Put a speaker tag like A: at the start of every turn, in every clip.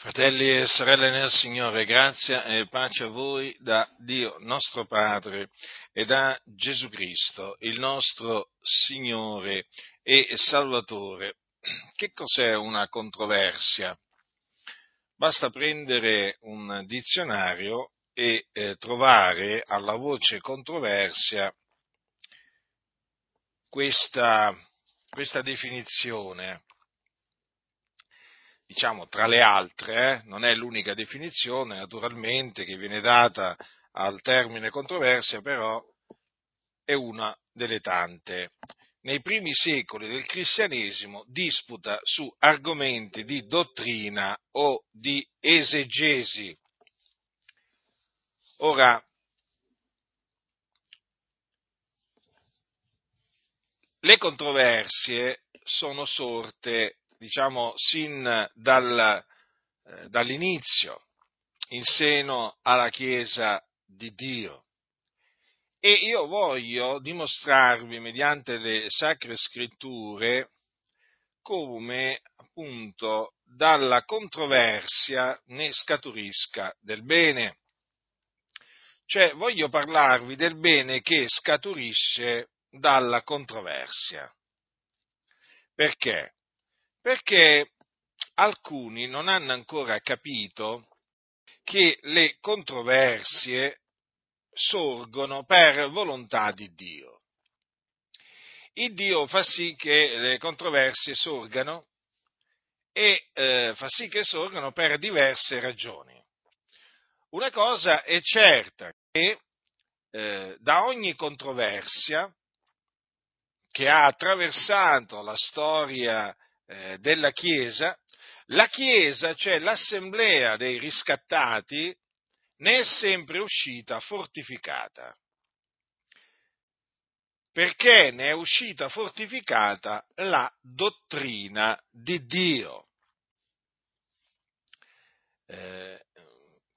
A: Fratelli e sorelle nel Signore, grazia e pace a voi da Dio nostro Padre e da Gesù Cristo, il nostro Signore e Salvatore. Che cos'è una controversia? Basta prendere un dizionario e eh, trovare alla voce controversia questa, questa definizione diciamo tra le altre, eh, non è l'unica definizione naturalmente che viene data al termine controversia, però è una delle tante. Nei primi secoli del cristianesimo disputa su argomenti di dottrina o di esegesi. Ora, le controversie sono sorte diciamo, sin dal, eh, dall'inizio in seno alla Chiesa di Dio. E io voglio dimostrarvi mediante le sacre scritture come appunto dalla controversia ne scaturisca del bene. Cioè voglio parlarvi del bene che scaturisce dalla controversia. Perché? Perché alcuni non hanno ancora capito che le controversie sorgono per volontà di Dio. Il Dio fa sì che le controversie sorgano e eh, fa sì che sorgano per diverse ragioni. Una cosa è certa, che eh, da ogni controversia che ha attraversato la storia eh, della Chiesa, la Chiesa, cioè l'assemblea dei riscattati, ne è sempre uscita fortificata. Perché ne è uscita fortificata la dottrina di Dio. Eh,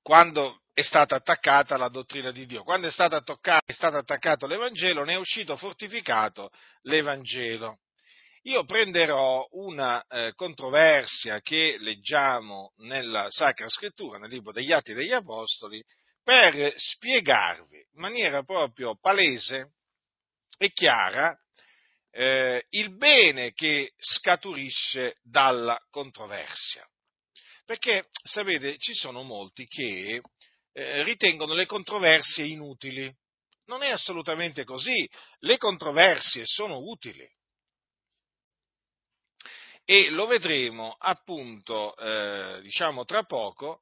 A: quando è stata attaccata la dottrina di Dio. Quando è stato, attaccato, è stato attaccato l'Evangelo, ne è uscito fortificato l'Evangelo io prenderò una eh, controversia che leggiamo nella Sacra Scrittura, nel libro degli Atti degli Apostoli, per spiegarvi in maniera proprio palese e chiara eh, il bene che scaturisce dalla controversia. Perché, sapete, ci sono molti che eh, ritengono le controversie inutili. Non è assolutamente così. Le controversie sono utili e lo vedremo appunto, eh, diciamo, tra poco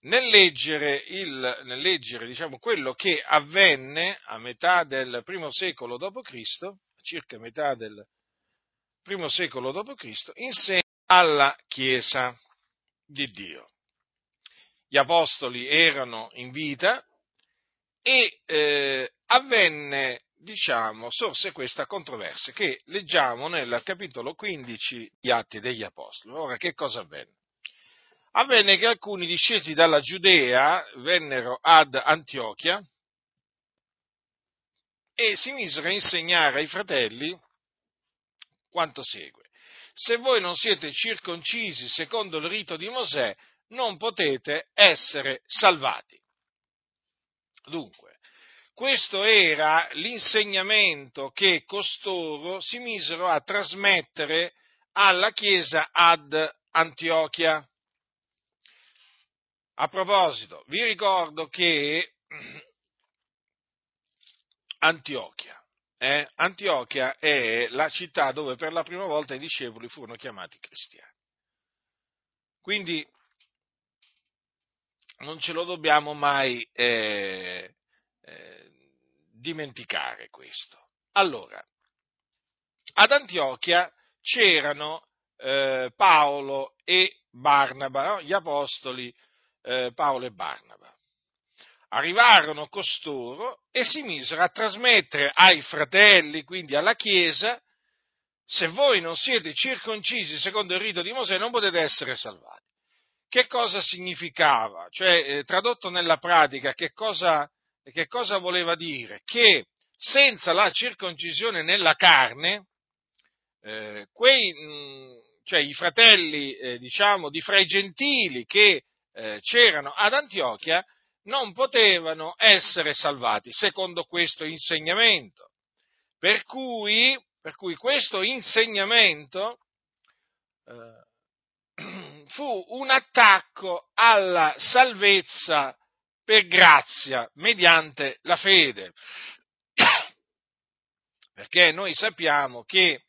A: nel leggere, il, nel leggere diciamo, quello che avvenne a metà del primo secolo d.C., circa metà del primo secolo d.C., in seno alla Chiesa di Dio. Gli apostoli erano in vita e eh, avvenne diciamo, sorse questa controversia che leggiamo nel capitolo 15 di Atti degli Apostoli. Ora, che cosa avvenne? Avvenne che alcuni discesi dalla Giudea vennero ad Antiochia e si misero a insegnare ai fratelli quanto segue. Se voi non siete circoncisi secondo il rito di Mosè, non potete essere salvati. Dunque, questo era l'insegnamento che costoro si misero a trasmettere alla Chiesa ad Antiochia. A proposito, vi ricordo che Antiochia, eh, Antiochia è la città dove per la prima volta i discepoli furono chiamati cristiani. Quindi non ce lo dobbiamo mai eh, eh, dimenticare questo. Allora, ad Antiochia c'erano eh, Paolo e Barnaba, no? gli apostoli eh, Paolo e Barnaba. Arrivarono costoro e si misero a trasmettere ai fratelli, quindi alla Chiesa, se voi non siete circoncisi secondo il rito di Mosè non potete essere salvati. Che cosa significava? Cioè, eh, tradotto nella pratica, che cosa, che cosa voleva dire? Che senza la circoncisione nella carne, eh, quei, mh, cioè i fratelli, eh, diciamo, di fra i gentili che eh, c'erano ad Antiochia, non potevano essere salvati, secondo questo insegnamento. Per cui, per cui questo insegnamento eh, fu un attacco alla salvezza per grazia, mediante la fede. Perché noi sappiamo che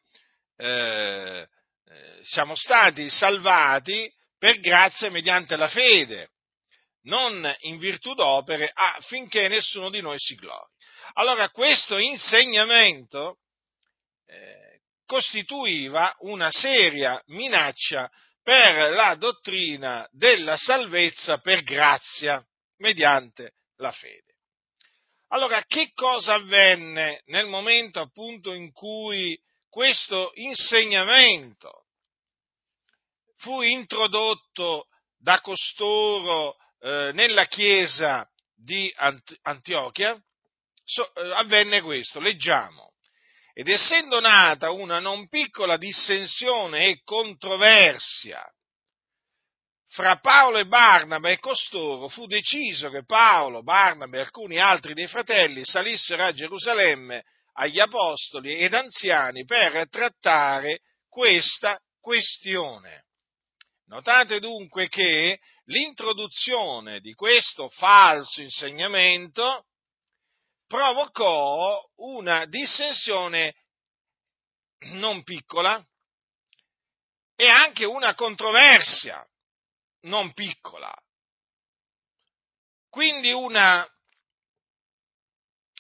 A: eh, eh, siamo stati salvati per grazia mediante la fede, non in virtù d'opere, affinché nessuno di noi si glori. Allora questo insegnamento eh, costituiva una seria minaccia per la dottrina della salvezza per grazia mediante la fede. Allora, che cosa avvenne nel momento appunto in cui questo insegnamento fu introdotto da costoro eh, nella chiesa di Antiochia, so, eh, avvenne questo, leggiamo. Ed essendo nata una non piccola dissensione e controversia fra Paolo e Barnaba e costoro, fu deciso che Paolo, Barnaba e alcuni altri dei fratelli salissero a Gerusalemme agli apostoli ed anziani per trattare questa questione. Notate dunque che l'introduzione di questo falso insegnamento provocò una dissensione non piccola e anche una controversia non piccola. Quindi una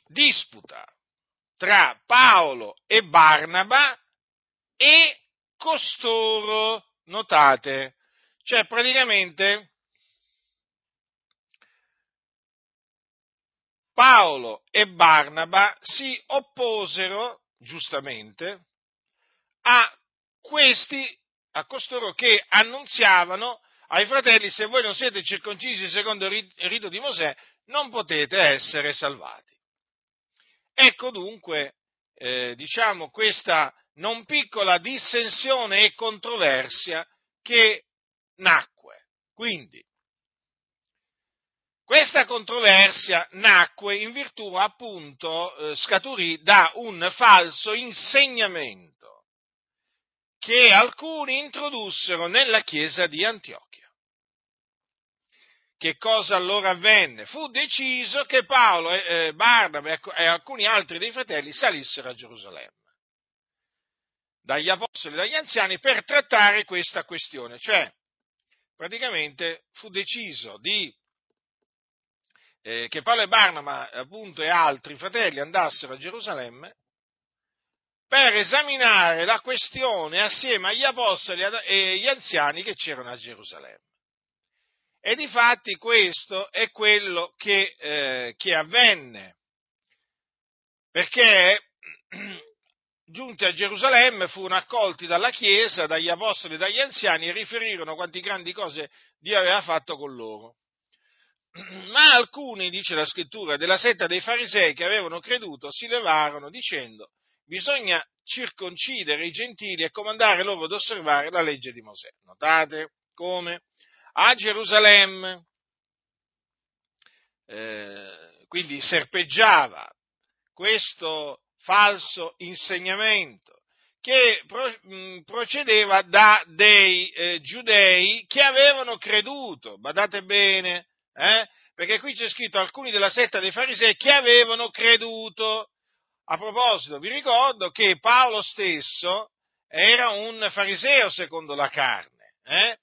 A: disputa tra Paolo e Barnaba e costoro, notate, cioè praticamente Paolo e Barnaba si opposero, giustamente, a questi, a costoro che annunziavano ai fratelli, se voi non siete circoncisi secondo il rito di Mosè, non potete essere salvati. Ecco dunque, eh, diciamo, questa non piccola dissensione e controversia che nacque. Quindi, questa controversia nacque in virtù appunto eh, scaturì da un falso insegnamento che alcuni introdussero nella chiesa di Antiochia. Che cosa allora avvenne? Fu deciso che Paolo, eh, Barnaba e alcuni altri dei fratelli salissero a Gerusalemme dagli apostoli e dagli anziani per trattare questa questione, cioè praticamente fu deciso di eh, che Paolo e Barnaba appunto e altri fratelli andassero a Gerusalemme per esaminare la questione assieme agli apostoli e agli anziani che c'erano a Gerusalemme. E di fatti questo è quello che, eh, che avvenne, perché giunti a Gerusalemme furono accolti dalla Chiesa, dagli apostoli e dagli anziani e riferirono quanti grandi cose Dio aveva fatto con loro. Ma alcuni, dice la scrittura, della setta dei farisei che avevano creduto si levarono dicendo bisogna circoncidere i gentili e comandare loro ad osservare la legge di Mosè. Notate come a Gerusalemme, eh, quindi serpeggiava questo falso insegnamento che procedeva da dei eh, giudei che avevano creduto, badate bene, eh? perché qui c'è scritto alcuni della setta dei farisei che avevano creduto. A proposito, vi ricordo che Paolo stesso era un fariseo secondo la carne, eh?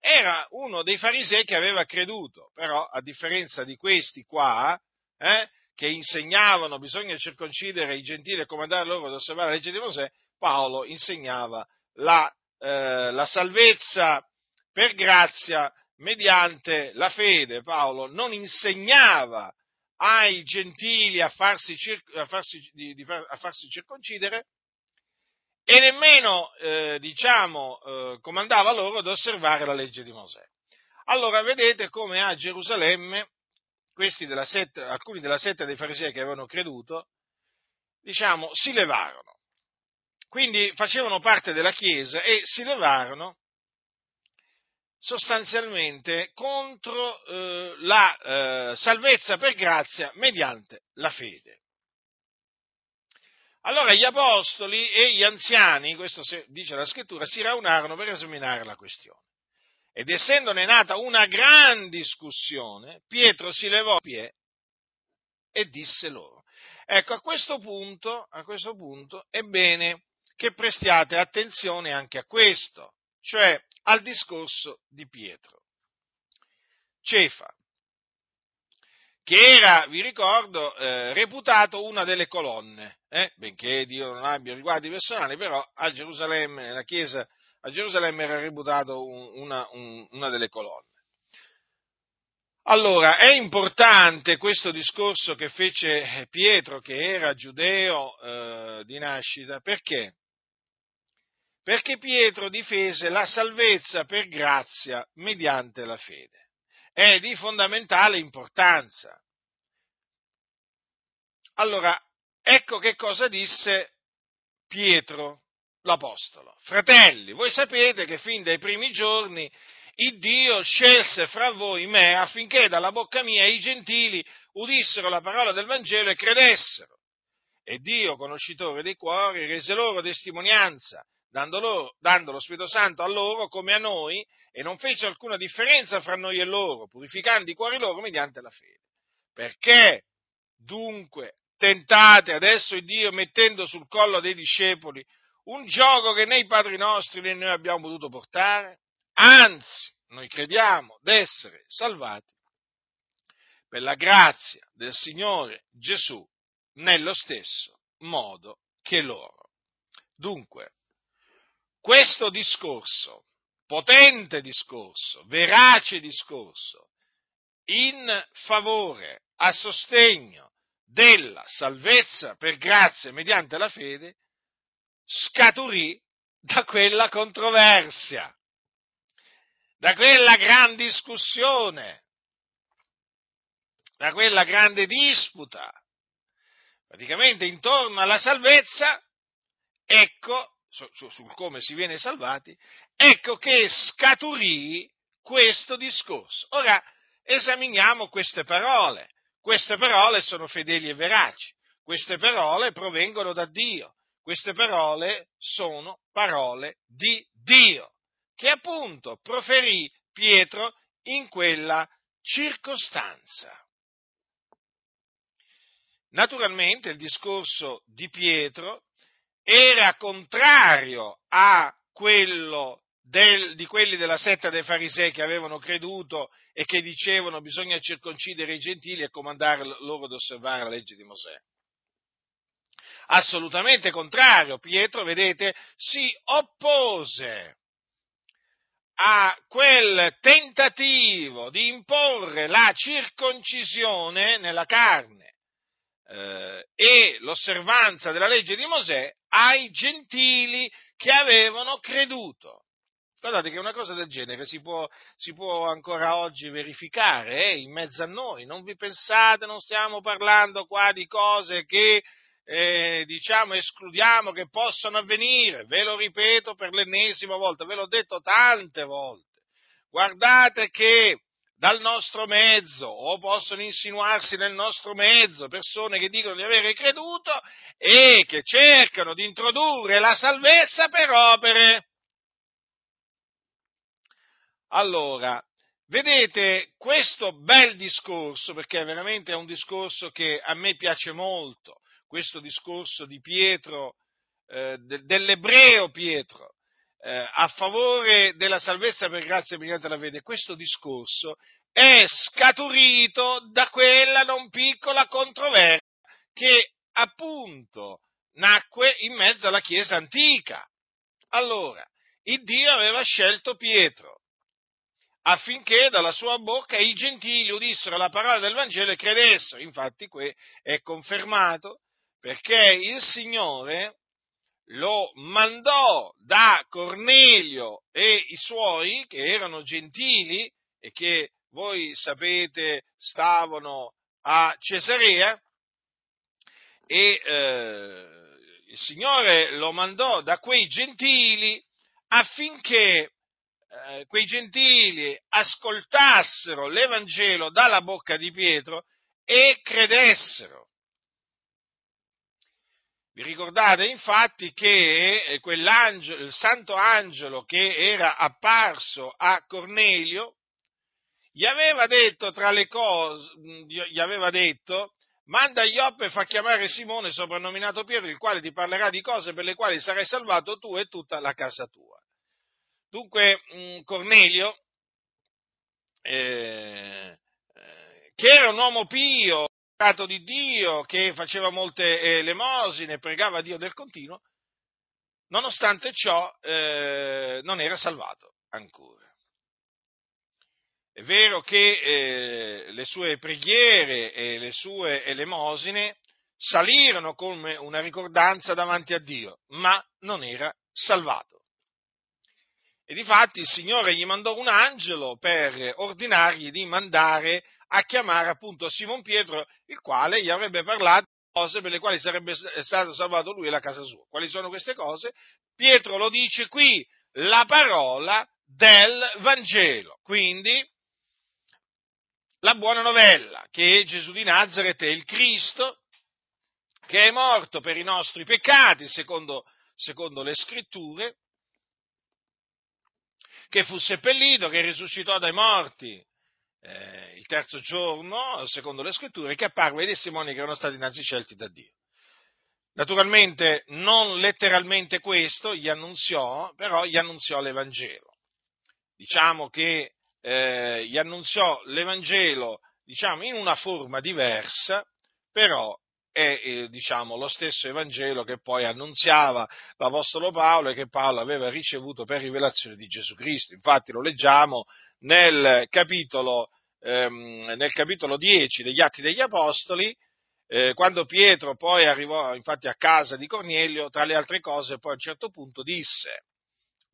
A: Era uno dei farisei che aveva creduto, però a differenza di questi qua, eh, che insegnavano bisogna circoncidere i gentili e comandare loro ad osservare la legge di Mosè, Paolo insegnava la, eh, la salvezza per grazia mediante la fede. Paolo non insegnava ai gentili a farsi, a farsi, a farsi circoncidere e nemmeno, eh, diciamo, eh, comandava loro ad osservare la legge di Mosè. Allora vedete come a Gerusalemme, della setta, alcuni della setta dei farisei che avevano creduto, diciamo, si levarono quindi facevano parte della Chiesa e si levarono sostanzialmente contro eh, la eh, salvezza per grazia mediante la fede. Allora gli apostoli e gli anziani, questo dice la scrittura, si raunarono per esaminare la questione. Ed essendone nata una gran discussione, Pietro si levò a piedi e disse loro. Ecco, a questo punto, a questo punto è bene che prestiate attenzione anche a questo, cioè al discorso di Pietro. Cefa, che era, vi ricordo, eh, reputato una delle colonne, eh? benché Dio non abbia riguardi personali, però a Gerusalemme, nella chiesa a Gerusalemme era reputato un, una, un, una delle colonne. Allora, è importante questo discorso che fece Pietro, che era giudeo eh, di nascita, perché? Perché Pietro difese la salvezza per grazia mediante la fede. È di fondamentale importanza. Allora, ecco che cosa disse Pietro l'Apostolo. Fratelli, voi sapete che fin dai primi giorni il Dio scelse fra voi me affinché dalla bocca mia i gentili udissero la parola del Vangelo e credessero. E Dio, conoscitore dei cuori, rese loro testimonianza, dando, loro, dando lo Spirito Santo a loro come a noi, e non fece alcuna differenza fra noi e loro, purificando i cuori loro mediante la fede. Perché dunque tentate adesso il Dio mettendo sul collo dei discepoli un gioco che né i padri nostri né noi abbiamo potuto portare, anzi, noi crediamo d'essere salvati per la grazia del Signore Gesù nello stesso modo che loro. Dunque, questo discorso, potente discorso, verace discorso, in favore, a sostegno della salvezza per grazia mediante la fede, scaturì da quella controversia, da quella gran discussione, da quella grande disputa, praticamente intorno alla salvezza, ecco, su, su, sul come si viene salvati, ecco che scaturì questo discorso. Ora esaminiamo queste parole. Queste parole sono fedeli e veraci, queste parole provengono da Dio, queste parole sono parole di Dio, che appunto proferì Pietro in quella circostanza. Naturalmente il discorso di Pietro era contrario a quello del, di quelli della setta dei farisei che avevano creduto e che dicevano bisogna circoncidere i gentili e comandare loro ad osservare la legge di Mosè assolutamente contrario. Pietro, vedete, si oppose a quel tentativo di imporre la circoncisione nella carne eh, e l'osservanza della legge di Mosè ai gentili che avevano creduto. Guardate che una cosa del genere si può, si può ancora oggi verificare eh, in mezzo a noi. Non vi pensate, non stiamo parlando qua di cose che eh, diciamo, escludiamo che possano avvenire, ve lo ripeto per l'ennesima volta, ve l'ho detto tante volte. Guardate che dal nostro mezzo o possono insinuarsi nel nostro mezzo persone che dicono di avere creduto e che cercano di introdurre la salvezza per opere. Allora, vedete questo bel discorso, perché veramente è un discorso che a me piace molto, questo discorso di Pietro, eh, de, dell'ebreo Pietro, eh, a favore della salvezza per grazia mediante la fede, questo discorso è scaturito da quella non piccola controversia che appunto nacque in mezzo alla Chiesa antica. Allora, il Dio aveva scelto Pietro affinché dalla sua bocca i gentili udissero la parola del Vangelo e credessero. Infatti, qui è confermato perché il Signore lo mandò da Cornelio e i suoi, che erano gentili e che voi sapete stavano a Cesarea, e eh, il Signore lo mandò da quei gentili affinché eh, quei gentili ascoltassero l'Evangelo dalla bocca di Pietro e credessero. Vi ricordate infatti che eh, il santo angelo che era apparso a Cornelio, gli aveva detto tra le cose, gli aveva detto, manda Ioppe e fa chiamare Simone, soprannominato Pietro, il quale ti parlerà di cose per le quali sarai salvato tu e tutta la casa tua. Dunque Cornelio, eh, eh, che era un uomo pio, di Dio, che faceva molte elemosine, pregava Dio del continuo, nonostante ciò eh, non era salvato ancora. È vero che eh, le sue preghiere e le sue elemosine salirono come una ricordanza davanti a Dio, ma non era salvato. E difatti il Signore gli mandò un angelo per ordinargli di mandare a chiamare appunto Simon Pietro, il quale gli avrebbe parlato cose per le quali sarebbe stato salvato lui e la casa sua. Quali sono queste cose? Pietro lo dice qui, la parola del Vangelo. Quindi la buona novella che Gesù di Nazareth è il Cristo, che è morto per i nostri peccati, secondo, secondo le scritture, che fu seppellito, che risuscitò dai morti eh, il terzo giorno, secondo le scritture, che apparve ai testimoni che erano stati innanzi scelti da Dio. Naturalmente non letteralmente questo gli annunziò, però gli annunziò l'Evangelo. Diciamo che eh, gli annunziò l'Evangelo diciamo, in una forma diversa, però è eh, diciamo, lo stesso Evangelo che poi annunziava l'Apostolo Paolo e che Paolo aveva ricevuto per rivelazione di Gesù Cristo. Infatti lo leggiamo nel capitolo, ehm, nel capitolo 10 degli Atti degli Apostoli, eh, quando Pietro poi arrivò infatti a casa di Cornelio, tra le altre cose poi a un certo punto disse,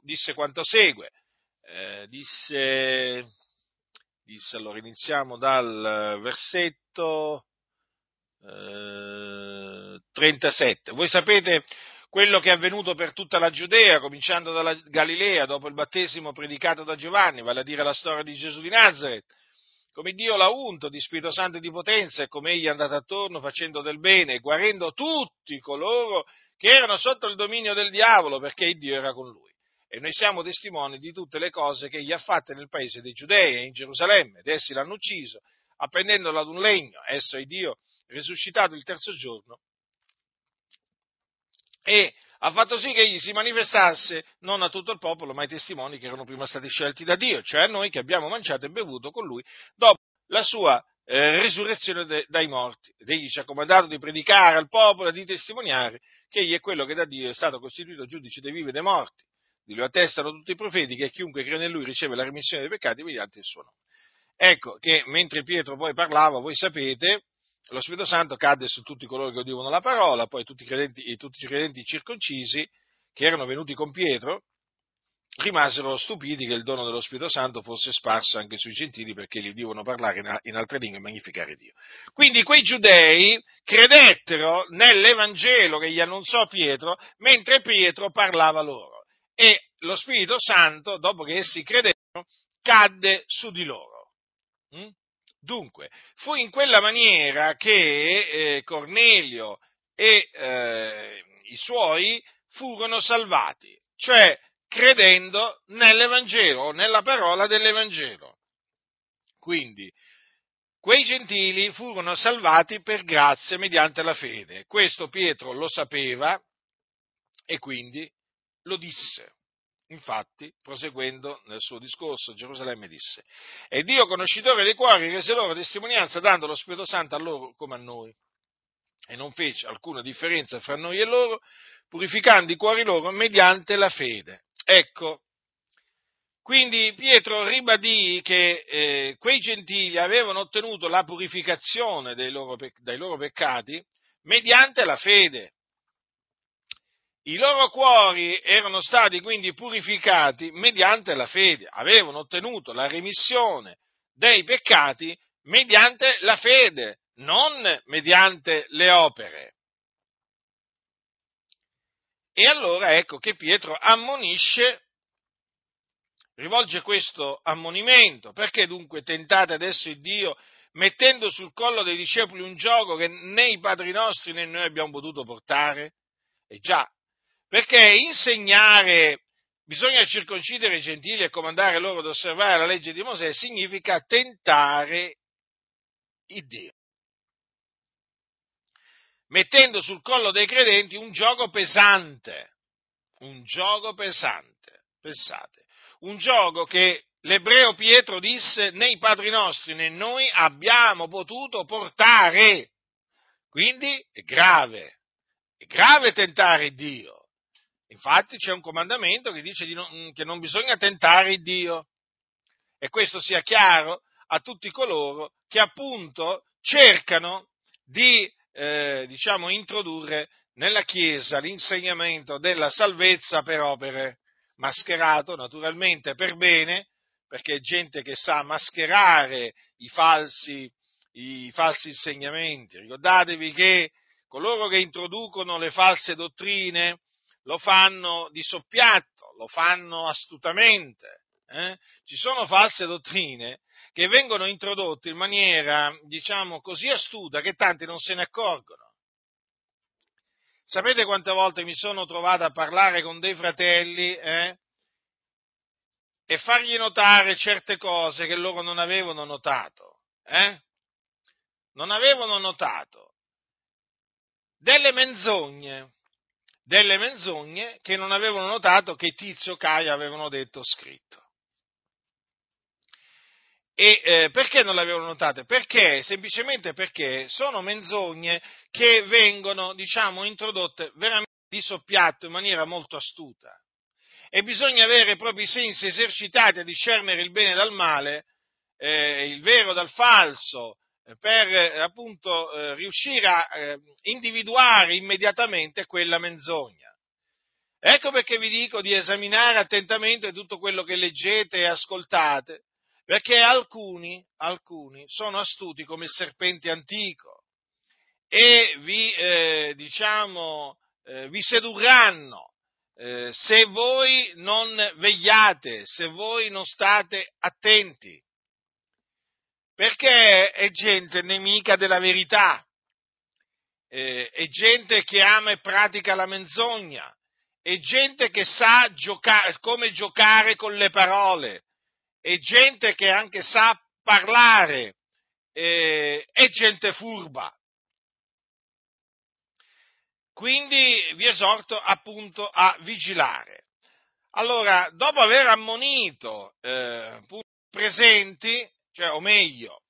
A: disse quanto segue, eh, disse, disse, allora iniziamo dal versetto 37. Eh, Voi sapete quello che è avvenuto per tutta la Giudea, cominciando dalla Galilea, dopo il battesimo predicato da Giovanni, vale a dire la storia di Gesù di Nazareth, come Dio l'ha unto di Spirito Santo e di potenza e come egli è andato attorno facendo del bene e guarendo tutti coloro che erano sotto il dominio del diavolo perché Dio era con lui. E noi siamo testimoni di tutte le cose che egli ha fatte nel paese dei Giudei e in Gerusalemme, ed essi l'hanno ucciso, appendendolo ad un legno, esso è Dio risuscitato il terzo giorno, e ha fatto sì che egli si manifestasse non a tutto il popolo, ma ai testimoni che erano prima stati scelti da Dio, cioè a noi che abbiamo mangiato e bevuto con lui dopo la sua eh, risurrezione de, dai morti. Ed egli ci ha comandato di predicare al popolo e di testimoniare che egli è quello che da Dio è stato costituito giudice dei vivi e dei morti. Di lui attestano tutti i profeti che chiunque crede in lui riceve la remissione dei peccati mediante il suo nome. Ecco che mentre Pietro poi parlava, voi sapete, lo Spirito Santo cadde su tutti coloro che udivano la parola, poi tutti i credenti, tutti i credenti circoncisi che erano venuti con Pietro rimasero stupiti che il dono dello Spirito Santo fosse sparso anche sui gentili perché gli udivano parlare in altre lingue e magnificare Dio. Quindi quei giudei credettero nell'Evangelo che gli annunziò Pietro mentre Pietro parlava loro e lo Spirito Santo, dopo che essi credevano, cadde su di loro. Dunque, fu in quella maniera che eh, Cornelio e eh, i suoi furono salvati, cioè credendo nell'Evangelo o nella parola dell'Evangelo. Quindi, quei gentili furono salvati per grazia mediante la fede. Questo Pietro lo sapeva e quindi lo disse. Infatti, proseguendo nel suo discorso, Gerusalemme disse, e Dio, conoscitore dei cuori, rese loro testimonianza dando lo Spirito Santo a loro come a noi, e non fece alcuna differenza fra noi e loro, purificando i cuori loro mediante la fede. Ecco, quindi Pietro ribadì che eh, quei gentili avevano ottenuto la purificazione loro, dai loro peccati mediante la fede. I loro cuori erano stati quindi purificati mediante la fede, avevano ottenuto la remissione dei peccati mediante la fede, non mediante le opere. E allora ecco che Pietro ammonisce, rivolge questo ammonimento, perché dunque tentate adesso il Dio mettendo sul collo dei discepoli un gioco che né i padri nostri né noi abbiamo potuto portare? E già, perché insegnare bisogna circoncidere i gentili e comandare loro ad osservare la legge di Mosè significa tentare il Dio mettendo sul collo dei credenti un gioco pesante, un gioco pesante, pensate, un gioco che l'ebreo Pietro disse né i padri nostri né noi abbiamo potuto portare. Quindi è grave, è grave tentare Dio. Infatti c'è un comandamento che dice non, che non bisogna tentare Dio. E questo sia chiaro a tutti coloro che appunto cercano di eh, diciamo, introdurre nella Chiesa l'insegnamento della salvezza per opere, mascherato naturalmente per bene, perché è gente che sa mascherare i falsi, i falsi insegnamenti. Ricordatevi che coloro che introducono le false dottrine lo fanno di soppiatto, lo fanno astutamente. Eh? Ci sono false dottrine che vengono introdotte in maniera, diciamo, così astuta che tanti non se ne accorgono. Sapete quante volte mi sono trovato a parlare con dei fratelli eh, e fargli notare certe cose che loro non avevano notato? Eh? Non avevano notato. Delle menzogne, delle menzogne che non avevano notato che Tizio Caio avevano detto scritto. E eh, perché non le avevano notate? Perché, semplicemente perché sono menzogne che vengono, diciamo, introdotte veramente di soppiatto in maniera molto astuta. E bisogna avere i propri sensi esercitati a discernere il bene dal male, eh, il vero dal falso, per eh, appunto eh, riuscire a eh, individuare immediatamente quella menzogna. Ecco perché vi dico di esaminare attentamente tutto quello che leggete e ascoltate, perché alcuni, alcuni sono astuti come il serpente antico e vi, eh, diciamo, eh, vi sedurranno eh, se voi non vegliate, se voi non state attenti, perché è gente nemica della verità, eh, è gente che ama e pratica la menzogna, è gente che sa giocare, come giocare con le parole, è gente che anche sa parlare, eh, è gente furba. Quindi vi esorto appunto a vigilare. Allora, dopo aver ammonito eh, presenti, cioè, o meglio,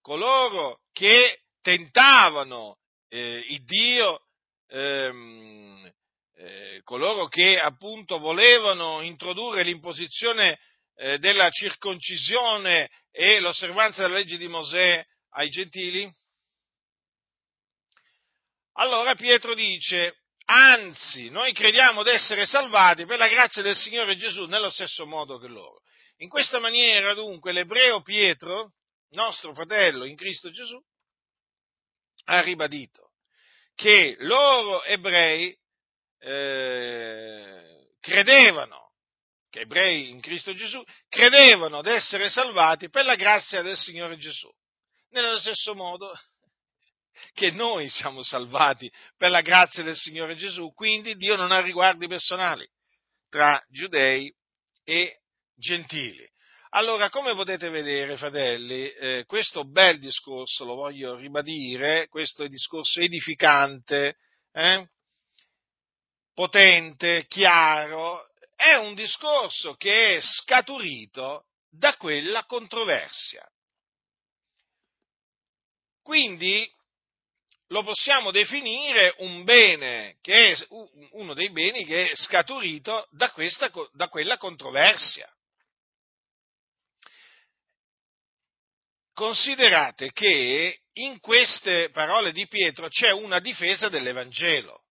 A: coloro che tentavano eh, il Dio, ehm, eh, coloro che appunto volevano introdurre l'imposizione eh, della circoncisione e l'osservanza della legge di Mosè ai gentili? Allora Pietro dice, anzi, noi crediamo di essere salvati per la grazia del Signore Gesù nello stesso modo che loro. In questa maniera dunque l'ebreo Pietro, nostro fratello in Cristo Gesù, ha ribadito che loro ebrei eh, credevano che ebrei in Cristo Gesù, credevano ad essere salvati per la grazia del Signore Gesù. Nello stesso modo che noi siamo salvati per la grazia del Signore Gesù, quindi Dio non ha riguardi personali tra giudei e gentili. Allora, come potete vedere, fratelli, eh, questo bel discorso, lo voglio ribadire, questo è discorso edificante, eh, potente, chiaro, è un discorso che è scaturito da quella controversia. Quindi lo possiamo definire un bene, che è uno dei beni che è scaturito da, questa, da quella controversia. Considerate che in queste parole di Pietro c'è una difesa dell'Evangelo.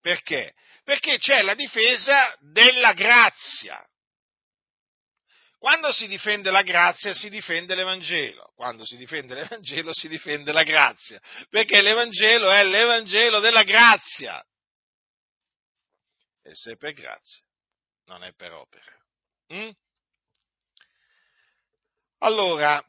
A: Perché? perché c'è la difesa della grazia. Quando si difende la grazia si difende l'Evangelo, quando si difende l'Evangelo si difende la grazia, perché l'Evangelo è l'Evangelo della grazia, E se è per grazia, non è per opera. Mm? Allora,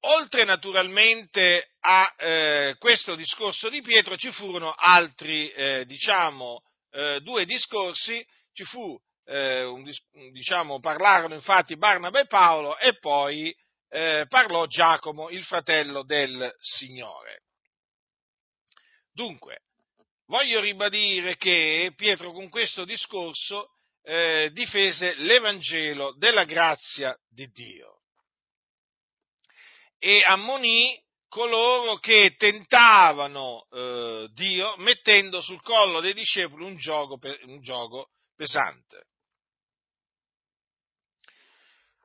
A: oltre naturalmente a eh, questo discorso di Pietro, ci furono altri, eh, diciamo, eh, due discorsi, ci fu, eh, un, diciamo, parlarono infatti Barnaba e Paolo e poi eh, parlò Giacomo, il fratello del Signore. Dunque, voglio ribadire che Pietro con questo discorso eh, difese l'Evangelo della grazia di Dio e ammonì coloro che tentavano eh, Dio mettendo sul collo dei discepoli un gioco, un gioco pesante.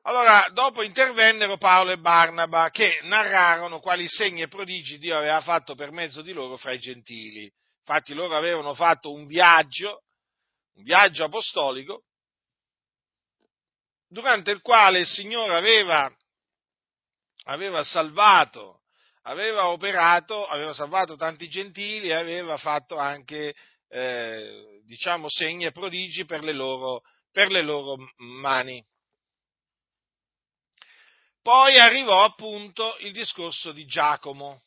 A: Allora, dopo intervennero Paolo e Barnaba che narrarono quali segni e prodigi Dio aveva fatto per mezzo di loro fra i gentili. Infatti loro avevano fatto un viaggio, un viaggio apostolico, durante il quale il Signore aveva, aveva salvato, aveva operato, aveva salvato tanti gentili e aveva fatto anche, eh, diciamo, segni e prodigi per le loro, per le loro mani. Poi arrivò appunto il discorso di Giacomo,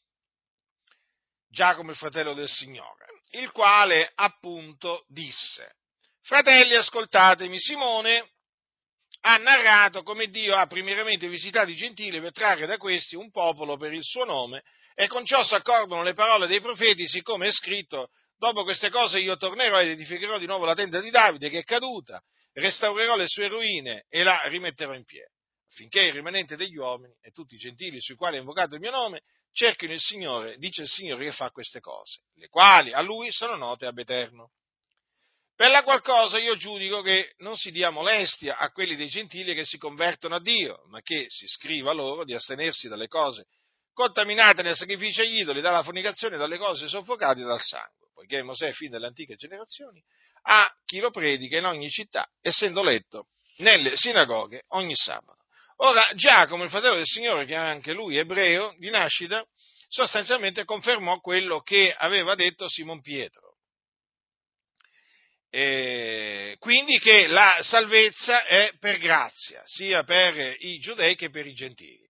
A: Giacomo il fratello del Signore, il quale appunto disse, fratelli ascoltatemi, Simone ha narrato come Dio ha primariamente visitato i gentili per trarre da questi un popolo per il suo nome e con ciò si accordano le parole dei profeti, siccome è scritto, dopo queste cose io tornerò ed edificherò di nuovo la tenda di Davide che è caduta, restaurerò le sue ruine e la rimetterò in piedi affinché il rimanente degli uomini e tutti i gentili sui quali è invocato il mio nome cerchino il Signore, dice il Signore che fa queste cose, le quali a Lui sono note ab eterno. Per la qual io giudico che non si dia molestia a quelli dei gentili che si convertono a Dio, ma che si scriva loro di astenersi dalle cose contaminate nel sacrificio agli idoli, dalla fornicazione dalle cose soffocate dal sangue, poiché Mosè, fin dalle antiche generazioni, ha chi lo predica in ogni città, essendo letto nelle sinagoghe ogni sabato. Ora Giacomo, il fratello del Signore, che era anche lui ebreo di nascita, sostanzialmente confermò quello che aveva detto Simon Pietro. E quindi che la salvezza è per grazia, sia per i giudei che per i gentili.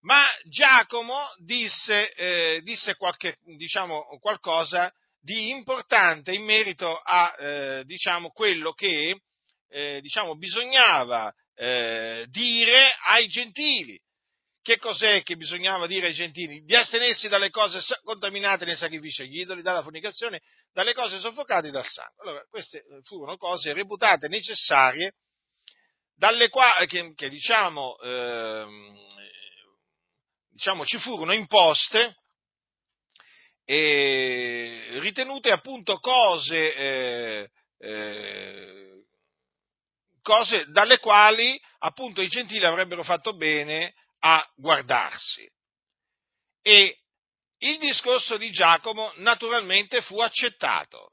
A: Ma Giacomo disse, eh, disse qualche, diciamo, qualcosa di importante in merito a eh, diciamo, quello che eh, diciamo, bisognava eh, dire ai gentili. Che cos'è che bisognava dire ai gentili? Di astenersi dalle cose contaminate nei sacrifici agli idoli, dalla fornicazione, dalle cose soffocate dal sangue. Allora, queste eh, furono cose reputate necessarie, dalle quali, che, che diciamo, eh, diciamo, ci furono imposte e ritenute appunto cose eh, eh, cose dalle quali appunto i gentili avrebbero fatto bene a guardarsi. E il discorso di Giacomo naturalmente fu accettato.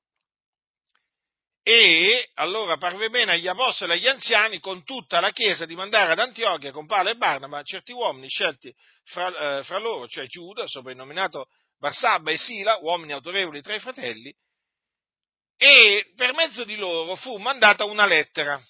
A: E allora parve bene agli apostoli e agli anziani con tutta la chiesa di mandare ad Antiochia con Paolo e Barnaba certi uomini scelti fra, eh, fra loro, cioè Giuda, soprannominato Barsabba e Sila, uomini autorevoli tra i fratelli, e per mezzo di loro fu mandata una lettera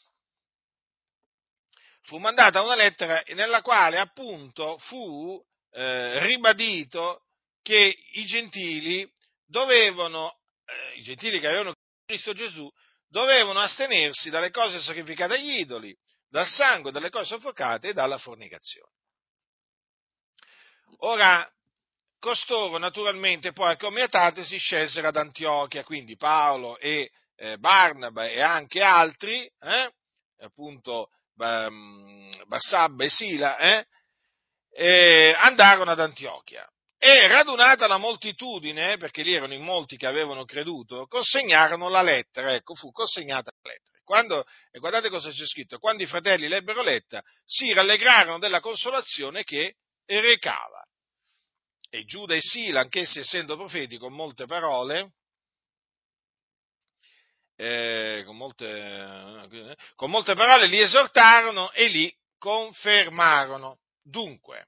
A: fu mandata una lettera nella quale appunto fu eh, ribadito che i gentili dovevano, eh, i gentili che avevano Cristo Gesù, dovevano astenersi dalle cose sacrificate agli idoli, dal sangue, dalle cose soffocate e dalla fornicazione. Ora, costoro naturalmente poi accomiatate si scelsero ad Antiochia, quindi Paolo e eh, Barnaba e anche altri, eh, appunto Barsabba e Sila, eh, eh, andarono ad Antiochia. E radunata la moltitudine, perché lì erano in molti che avevano creduto, consegnarono la lettera, ecco, fu consegnata la lettera. Quando, e guardate cosa c'è scritto, quando i fratelli l'ebbero letta, si rallegrarono della consolazione che recava. E Giuda e Sila, anch'essi essendo profeti con molte parole, eh, con, molte, con molte parole li esortarono e li confermarono. Dunque,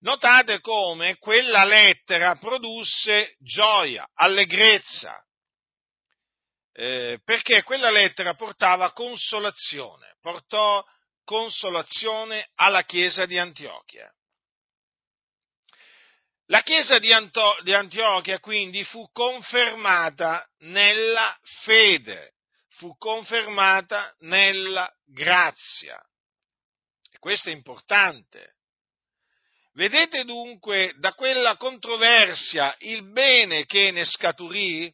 A: notate come quella lettera produsse gioia, allegrezza eh, perché quella lettera portava consolazione, portò consolazione alla Chiesa di Antiochia. La Chiesa di, Anto- di Antiochia quindi fu confermata nella fede, fu confermata nella grazia. E questo è importante. Vedete dunque da quella controversia il bene che ne scaturì?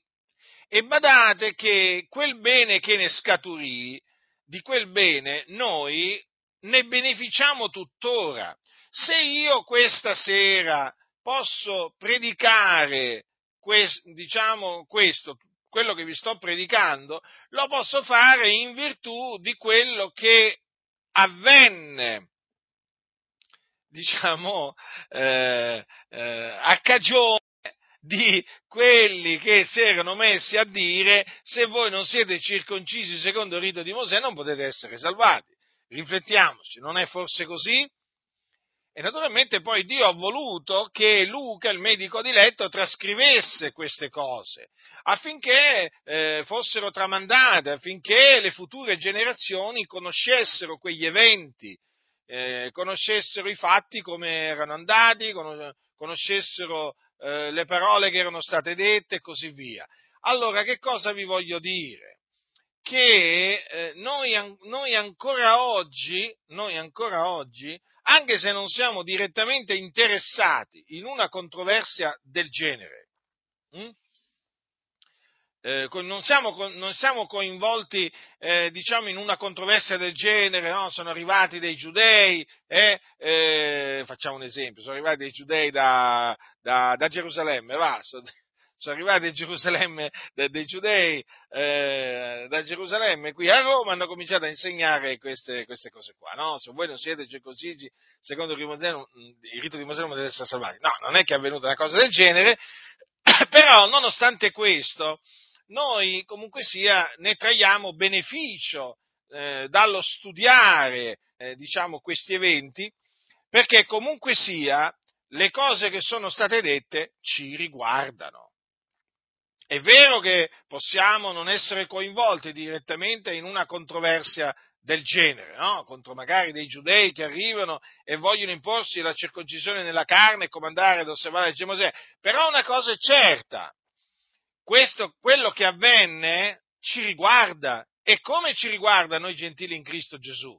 A: E badate che quel bene che ne scaturì, di quel bene noi ne beneficiamo tuttora. Se io questa sera posso predicare diciamo questo, quello che vi sto predicando, lo posso fare in virtù di quello che avvenne, diciamo, eh, eh, a cagione di quelli che si erano messi a dire se voi non siete circoncisi secondo il rito di Mosè non potete essere salvati. Riflettiamoci, non è forse così? E naturalmente poi Dio ha voluto che Luca, il medico di letto, trascrivesse queste cose affinché eh, fossero tramandate, affinché le future generazioni conoscessero quegli eventi, eh, conoscessero i fatti come erano andati, conoscessero eh, le parole che erano state dette e così via. Allora, che cosa vi voglio dire? che eh, noi, noi, ancora oggi, noi ancora oggi, anche se non siamo direttamente interessati in una controversia del genere, hm? eh, non, siamo, non, siamo, coinvolti eh, diciamo in una controversia del genere, no? sono arrivati dei giudei, eh, eh, facciamo un esempio, sono arrivati dei giudei da, da, da Gerusalemme, va, sono, sono arrivati a Gerusalemme dei, dei giudei eh, da Gerusalemme qui a Roma hanno cominciato a insegnare queste, queste cose qua, no? Se voi non siete circoncisi secondo il rito di Mosè non potete essere salvati. No, non è che è avvenuta una cosa del genere, però nonostante questo noi comunque sia ne traiamo beneficio eh, dallo studiare eh, diciamo questi eventi perché comunque sia le cose che sono state dette ci riguardano. È vero che possiamo non essere coinvolti direttamente in una controversia del genere, no? contro magari dei giudei che arrivano e vogliono imporsi la circoncisione nella carne e comandare ad osservare il Mosè. Però una cosa è certa, questo, quello che avvenne ci riguarda e come ci riguarda noi gentili in Cristo Gesù.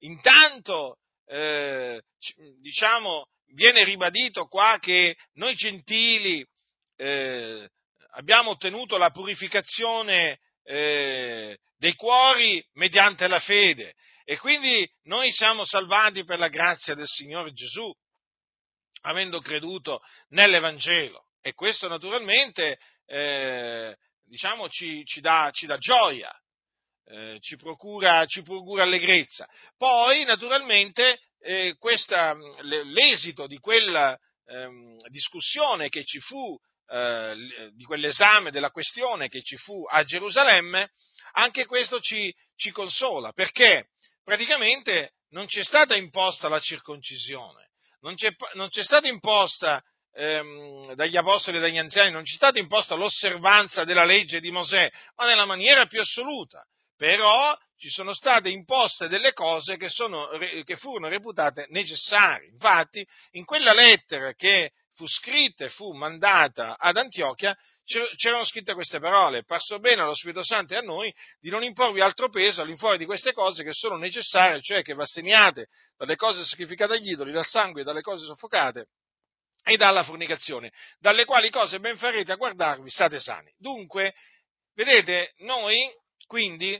A: Intanto, eh, diciamo, viene ribadito qua che noi gentili eh, abbiamo ottenuto la purificazione eh, dei cuori mediante la fede e quindi noi siamo salvati per la grazia del Signore Gesù, avendo creduto nell'Evangelo. E questo naturalmente eh, diciamo, ci, ci, dà, ci, dà, gioia, eh, ci, procura, ci, procura, allegrezza. Poi naturalmente eh, questa, l'esito di quella ehm, discussione che ci fu eh, di quell'esame della questione che ci fu a Gerusalemme, anche questo ci, ci consola, perché praticamente non c'è stata imposta la circoncisione, non c'è, non c'è stata imposta ehm, dagli apostoli e dagli anziani, non c'è stata imposta l'osservanza della legge di Mosè, ma nella maniera più assoluta. Però ci sono state imposte delle cose che, sono, che furono reputate necessarie. Infatti, in quella lettera che fu scritta e fu mandata ad Antiochia, c'erano scritte queste parole, passò bene allo Spirito Santo e a noi di non imporvi altro peso all'infuori di queste cose che sono necessarie, cioè che v'assegniate dalle cose sacrificate agli idoli, dal sangue, dalle cose soffocate e dalla fornicazione, dalle quali cose ben farete a guardarvi, state sani. Dunque, vedete, noi quindi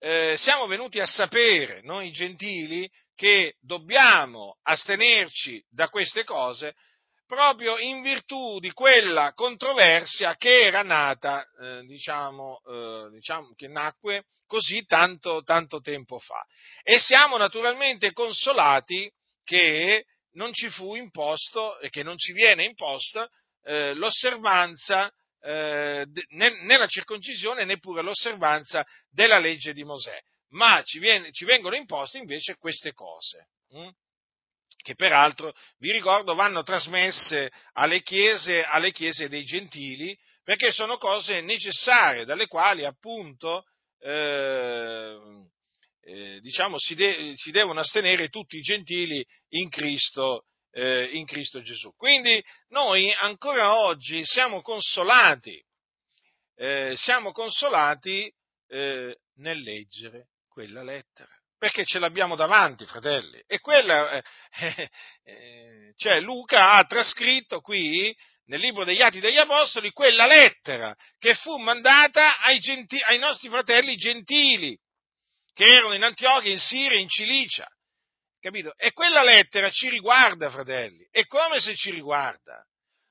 A: eh, siamo venuti a sapere, noi gentili, che dobbiamo astenerci da queste cose proprio in virtù di quella controversia che era nata, eh, diciamo, eh, diciamo, che nacque così tanto, tanto tempo fa. E siamo naturalmente consolati che non ci fu imposto e che non ci viene imposta eh, l'osservanza eh, né, né, circoncisione neppure l'osservanza della legge di Mosè, ma ci, viene, ci vengono imposte invece queste cose. Hm? Che peraltro, vi ricordo, vanno trasmesse alle chiese, alle chiese dei gentili perché sono cose necessarie dalle quali appunto eh, eh, diciamo, si, de- si, devono astenere tutti i gentili in Cristo, eh, in Cristo Gesù. Quindi noi ancora oggi siamo consolati, eh, siamo consolati eh, nel leggere quella lettera perché ce l'abbiamo davanti, fratelli. E quella, eh, eh, eh, cioè Luca ha trascritto qui nel libro degli Atti degli Apostoli quella lettera che fu mandata ai, genti- ai nostri fratelli gentili che erano in Antiochia, in Siria, in Cilicia. Capito? E quella lettera ci riguarda, fratelli. È come se ci riguarda.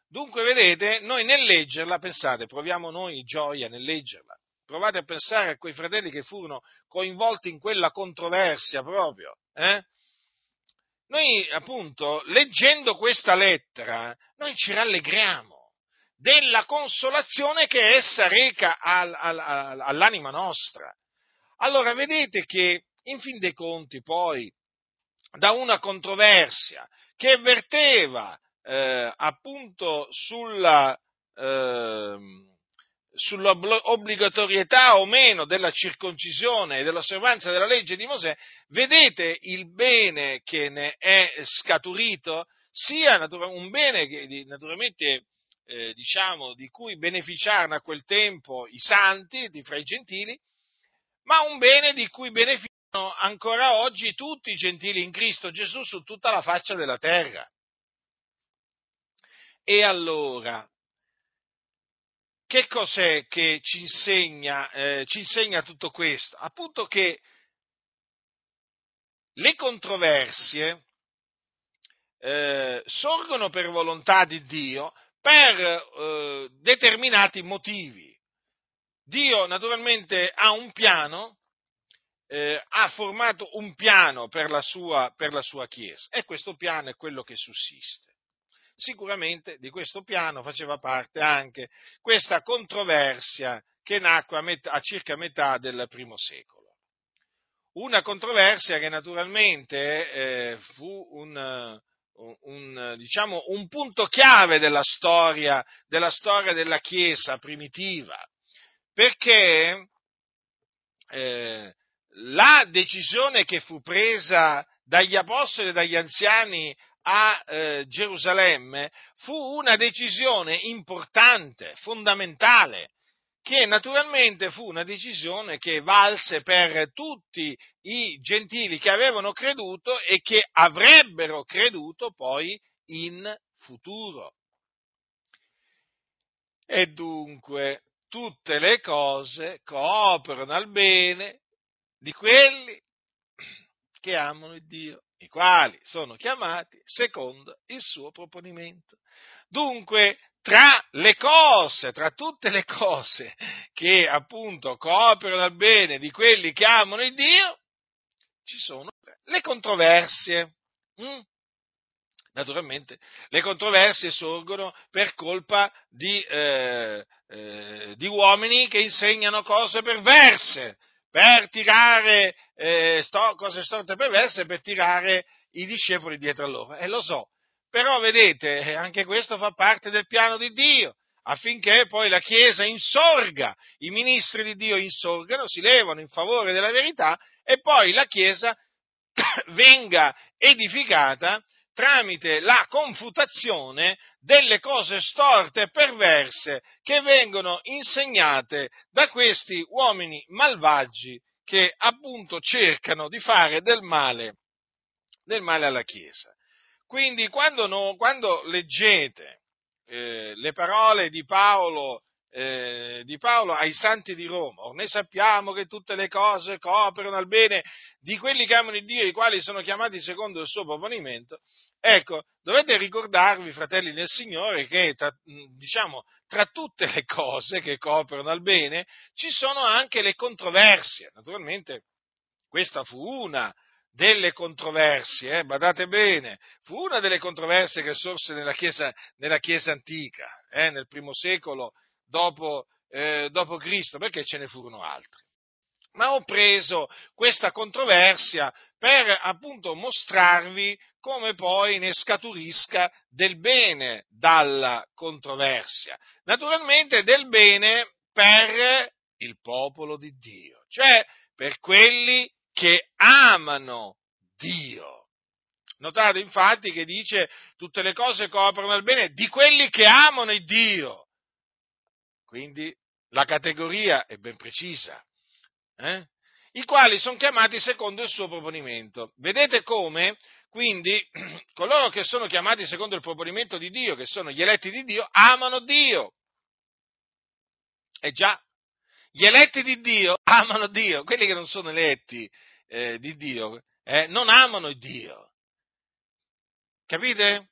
A: Dunque, vedete, noi nel leggerla, pensate, proviamo noi gioia nel leggerla provate a pensare a quei fratelli che furono coinvolti in quella controversia proprio. Eh? Noi, appunto, leggendo questa lettera, noi ci rallegriamo della consolazione che essa reca al, al, al, all'anima nostra. Allora, vedete che, in fin dei conti, poi, da una controversia che verteva eh, appunto sulla, eh, sull'obbligatorietà o meno della circoncisione e dell'osservanza della legge di Mosè, vedete il bene che ne è scaturito, sia un bene che naturalmente eh, diciamo, di cui beneficiarono a quel tempo i santi di fra i gentili, ma un bene di cui beneficiano ancora oggi tutti i gentili in Cristo Gesù su tutta la faccia della terra. E allora, che cos'è che ci insegna, eh, ci insegna tutto questo? Appunto che le controversie eh, sorgono per volontà di Dio per eh, determinati motivi. Dio naturalmente ha un piano, eh, ha formato un piano per la, sua, per la sua Chiesa e questo piano è quello che sussiste sicuramente di questo piano faceva parte anche questa controversia che nacque a, met- a circa metà del primo secolo. Una controversia che naturalmente eh, fu un, un, un, diciamo, un, punto chiave della storia, della storia della Chiesa primitiva, perché eh, la decisione che fu presa dagli apostoli e dagli anziani a eh, Gerusalemme fu una decisione importante, fondamentale, che naturalmente fu una decisione che valse per tutti i gentili che avevano creduto e che avrebbero creduto poi in futuro. E dunque tutte le cose cooperano al bene di quelli che amano Dio i quali sono chiamati secondo il suo proponimento. Dunque, tra le cose, tra tutte le cose che appunto cooperano al bene di quelli che amano il Dio, ci sono le controversie. Mm? Naturalmente le controversie sorgono per colpa di, eh, eh, di uomini che insegnano cose perverse, per tirare eh, sto, cose storte e perverse, per tirare i discepoli dietro a loro. E lo so, però vedete, eh, anche questo fa parte del piano di Dio, affinché poi la Chiesa insorga, i ministri di Dio insorgano, si levano in favore della verità e poi la Chiesa venga edificata tramite la confutazione delle cose storte e perverse che vengono insegnate da questi uomini malvagi che appunto cercano di fare del male, del male alla Chiesa. Quindi quando, no, quando leggete eh, le parole di Paolo eh, di Paolo ai santi di Roma. Or noi sappiamo che tutte le cose cooperano al bene di quelli che amano il Dio, i quali sono chiamati secondo il suo proponimento. Ecco, dovete ricordarvi, fratelli del Signore, che tra, diciamo, tra tutte le cose che cooperano al bene ci sono anche le controversie. Naturalmente questa fu una delle controversie, eh, badate bene, fu una delle controversie che sorse nella Chiesa, nella chiesa antica, eh, nel primo secolo dopo, eh, dopo Cristo, perché ce ne furono altri. ma ho preso questa controversia per appunto mostrarvi come poi ne scaturisca del bene dalla controversia. Naturalmente del bene per il popolo di Dio, cioè per quelli che amano Dio. Notate infatti che dice tutte le cose coprono il bene di quelli che amano il Dio. Quindi la categoria è ben precisa. Eh? I quali sono chiamati secondo il suo proponimento. Vedete come? Quindi coloro che sono chiamati secondo il proponimento di Dio, che sono gli eletti di Dio, amano Dio. E già, gli eletti di Dio amano Dio, quelli che non sono eletti eh, di Dio eh, non amano Dio. Capite?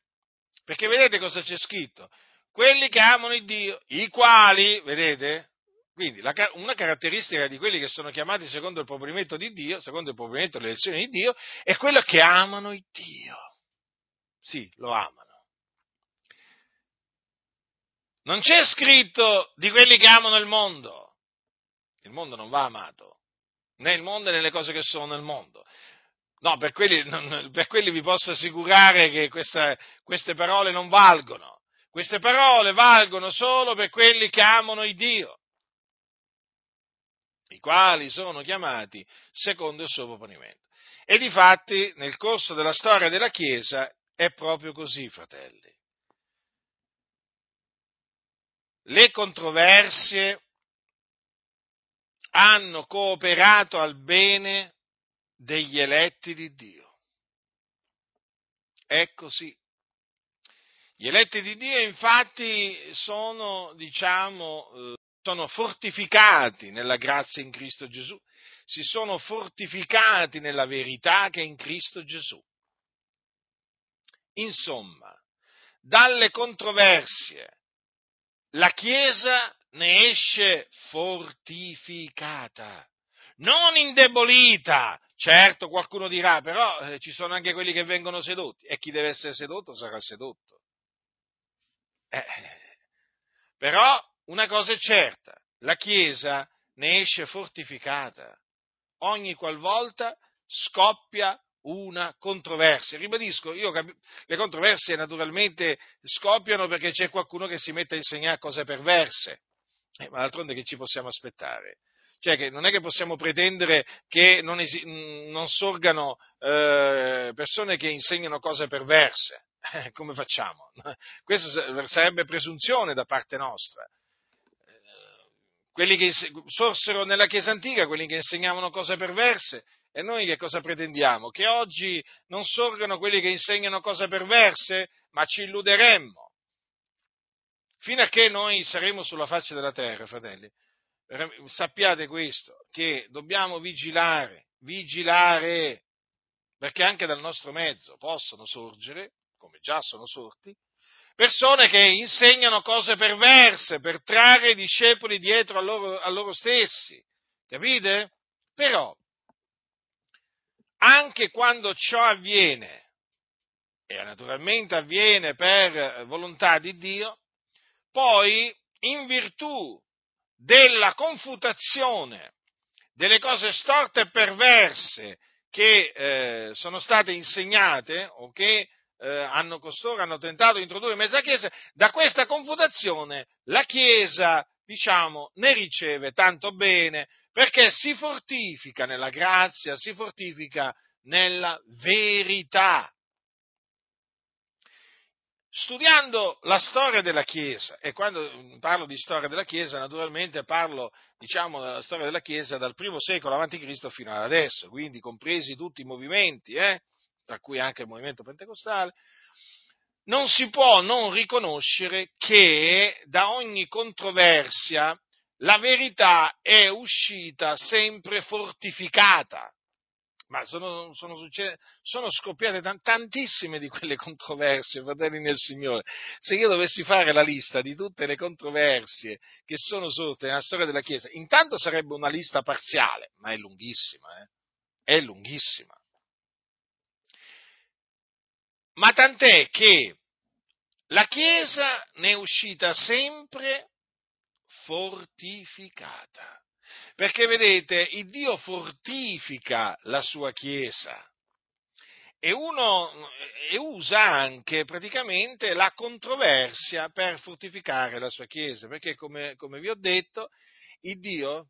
A: Perché vedete cosa c'è scritto? Quelli che amano Dio, i quali, vedete? Quindi la, una caratteristica di quelli che sono chiamati secondo il proponimento di Dio, secondo il proponimento delle elezioni di Dio, è quello che amano il Dio. Sì, lo amano. Non c'è scritto di quelli che amano il mondo. Il mondo non va amato, né il mondo né le cose che sono nel mondo. No, per quelli, per quelli vi posso assicurare che questa, queste parole non valgono. Queste parole valgono solo per quelli che amano il Dio, i quali sono chiamati secondo il suo proponimento. E difatti, nel corso della storia della Chiesa, è proprio così, fratelli. Le controversie hanno cooperato al bene degli eletti di Dio. È così. Gli eletti di Dio infatti sono, diciamo, eh, sono fortificati nella grazia in Cristo Gesù, si sono fortificati nella verità che è in Cristo Gesù. Insomma, dalle controversie la Chiesa ne esce fortificata non indebolita. Certo, qualcuno dirà, però eh, ci sono anche quelli che vengono sedotti e chi deve essere sedotto sarà sedotto. Eh, però una cosa è certa, la Chiesa ne esce fortificata ogni qualvolta scoppia una controversia. Ribadisco, io, le controversie naturalmente scoppiano perché c'è qualcuno che si mette a insegnare cose perverse, eh, ma d'altronde che ci possiamo aspettare? Cioè che non è che possiamo pretendere che non, esi- non sorgano eh, persone che insegnano cose perverse. Eh, come facciamo? Questa sarebbe presunzione da parte nostra. Quelli che sorsero nella Chiesa antica, quelli che insegnavano cose perverse, e noi che cosa pretendiamo? Che oggi non sorgano quelli che insegnano cose perverse, ma ci illuderemmo. Fino a che noi saremo sulla faccia della terra, fratelli, sappiate questo, che dobbiamo vigilare, vigilare, perché anche dal nostro mezzo possono sorgere, come già sono sorti, persone che insegnano cose perverse per trarre i discepoli dietro a loro, a loro stessi, capite? Però, anche quando ciò avviene, e naturalmente avviene per volontà di Dio, poi in virtù della confutazione delle cose storte e perverse che eh, sono state insegnate o che eh, hanno costoro hanno tentato di introdurre in mezzo alla Chiesa, da questa confutazione la Chiesa, diciamo, ne riceve tanto bene perché si fortifica nella grazia, si fortifica nella verità studiando la storia della Chiesa, e quando parlo di storia della Chiesa, naturalmente parlo, diciamo, della storia della Chiesa dal primo secolo a.C. fino ad adesso, quindi compresi tutti i movimenti, eh, tra cui anche il movimento pentecostale, non si può non riconoscere che da ogni controversia la verità è uscita sempre fortificata ma sono, sono, sono scoppiate tantissime di quelle controversie, fratelli nel Signore. Se io dovessi fare la lista di tutte le controversie che sono sorte nella storia della Chiesa, intanto sarebbe una lista parziale, ma è lunghissima, eh? è lunghissima. Ma tant'è che la Chiesa ne è uscita sempre fortificata. Perché vedete, il Dio fortifica la sua Chiesa e, uno, e usa anche praticamente la controversia per fortificare la sua Chiesa, perché come, come vi ho detto, il Dio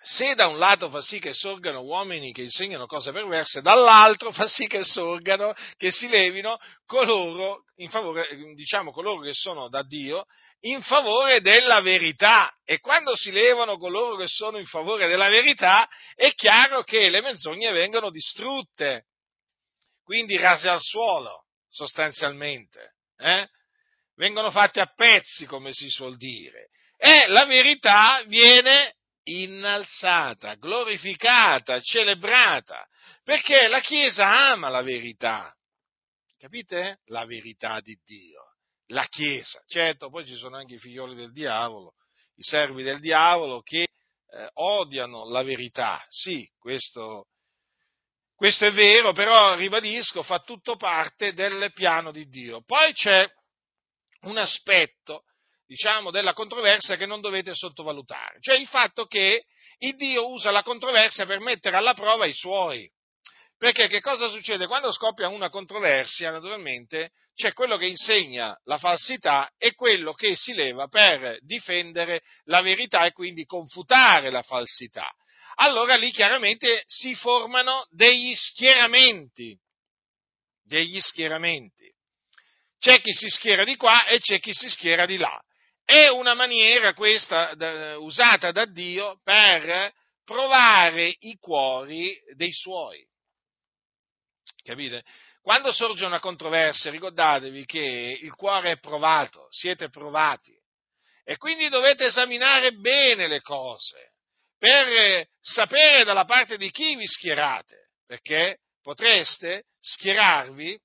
A: se da un lato fa sì che sorgano uomini che insegnano cose perverse, dall'altro fa sì che sorgano, che si levino coloro, in favore, diciamo coloro che sono da Dio, in favore della verità. E quando si levano coloro che sono in favore della verità, è chiaro che le menzogne vengono distrutte, quindi rase al suolo, sostanzialmente. Eh? Vengono fatte a pezzi, come si suol dire. E la verità viene innalzata, glorificata, celebrata, perché la Chiesa ama la verità. Capite? La verità di Dio. La Chiesa. Certo, poi ci sono anche i figlioli del diavolo, i servi del diavolo che eh, odiano la verità. Sì, questo, questo è vero, però ribadisco, fa tutto parte del piano di Dio. Poi c'è un aspetto diciamo, della controversia che non dovete sottovalutare, cioè il fatto che il Dio usa la controversia per mettere alla prova i suoi. Perché che cosa succede? Quando scoppia una controversia, naturalmente, c'è quello che insegna la falsità e quello che si leva per difendere la verità e quindi confutare la falsità. Allora lì chiaramente si formano degli schieramenti, degli schieramenti. C'è chi si schiera di qua e c'è chi si schiera di là. È una maniera questa da, usata da Dio per provare i cuori dei suoi. Capite? Quando sorge una controversia, ricordatevi che il cuore è provato, siete provati e quindi dovete esaminare bene le cose per sapere dalla parte di chi vi schierate, perché potreste schierarvi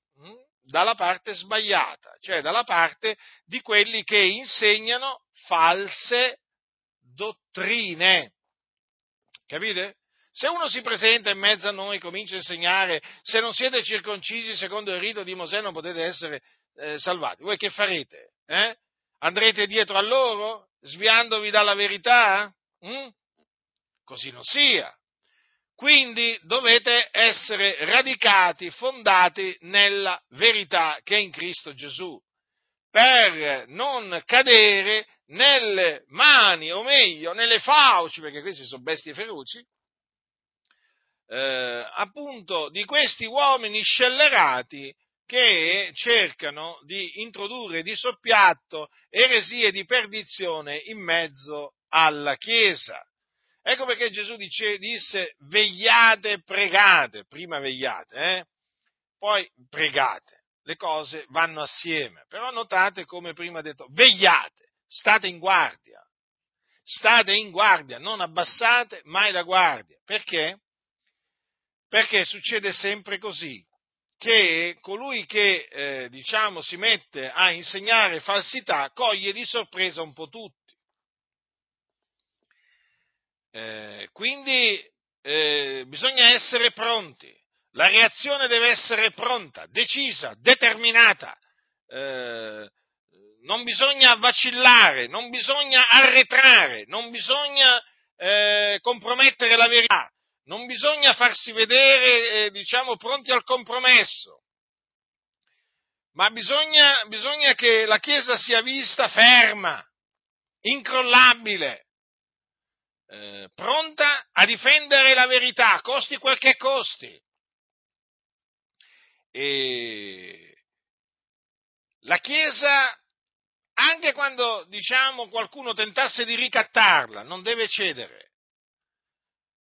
A: dalla parte sbagliata, cioè dalla parte di quelli che insegnano false dottrine. Capite? Se uno si presenta in mezzo a noi e comincia a insegnare se non siete circoncisi secondo il rito di Mosè non potete essere eh, salvati, voi che farete? Eh? Andrete dietro a loro sviandovi dalla verità? Mm? Così non sia. Quindi dovete essere radicati, fondati nella verità che è in Cristo Gesù, per non cadere nelle mani, o meglio, nelle fauci, perché questi sono bestie feroci, eh, appunto di questi uomini scellerati che cercano di introdurre di soppiatto eresie di perdizione in mezzo alla Chiesa. Ecco perché Gesù dice, disse vegliate pregate, prima vegliate, eh? poi pregate. Le cose vanno assieme, però notate come prima detto, vegliate, state in guardia, state in guardia, non abbassate mai la guardia. Perché? Perché succede sempre così, che colui che eh, diciamo si mette a insegnare falsità coglie di sorpresa un po' tutti. Eh, quindi eh, bisogna essere pronti, la reazione deve essere pronta, decisa, determinata. Eh, non bisogna vacillare, non bisogna arretrare, non bisogna eh, compromettere la verità, non bisogna farsi vedere, eh, diciamo, pronti al compromesso, ma bisogna, bisogna che la Chiesa sia vista ferma, incrollabile, eh, pronta a difendere la verità, costi quel che costi. E la Chiesa, anche quando diciamo qualcuno tentasse di ricattarla, non deve cedere.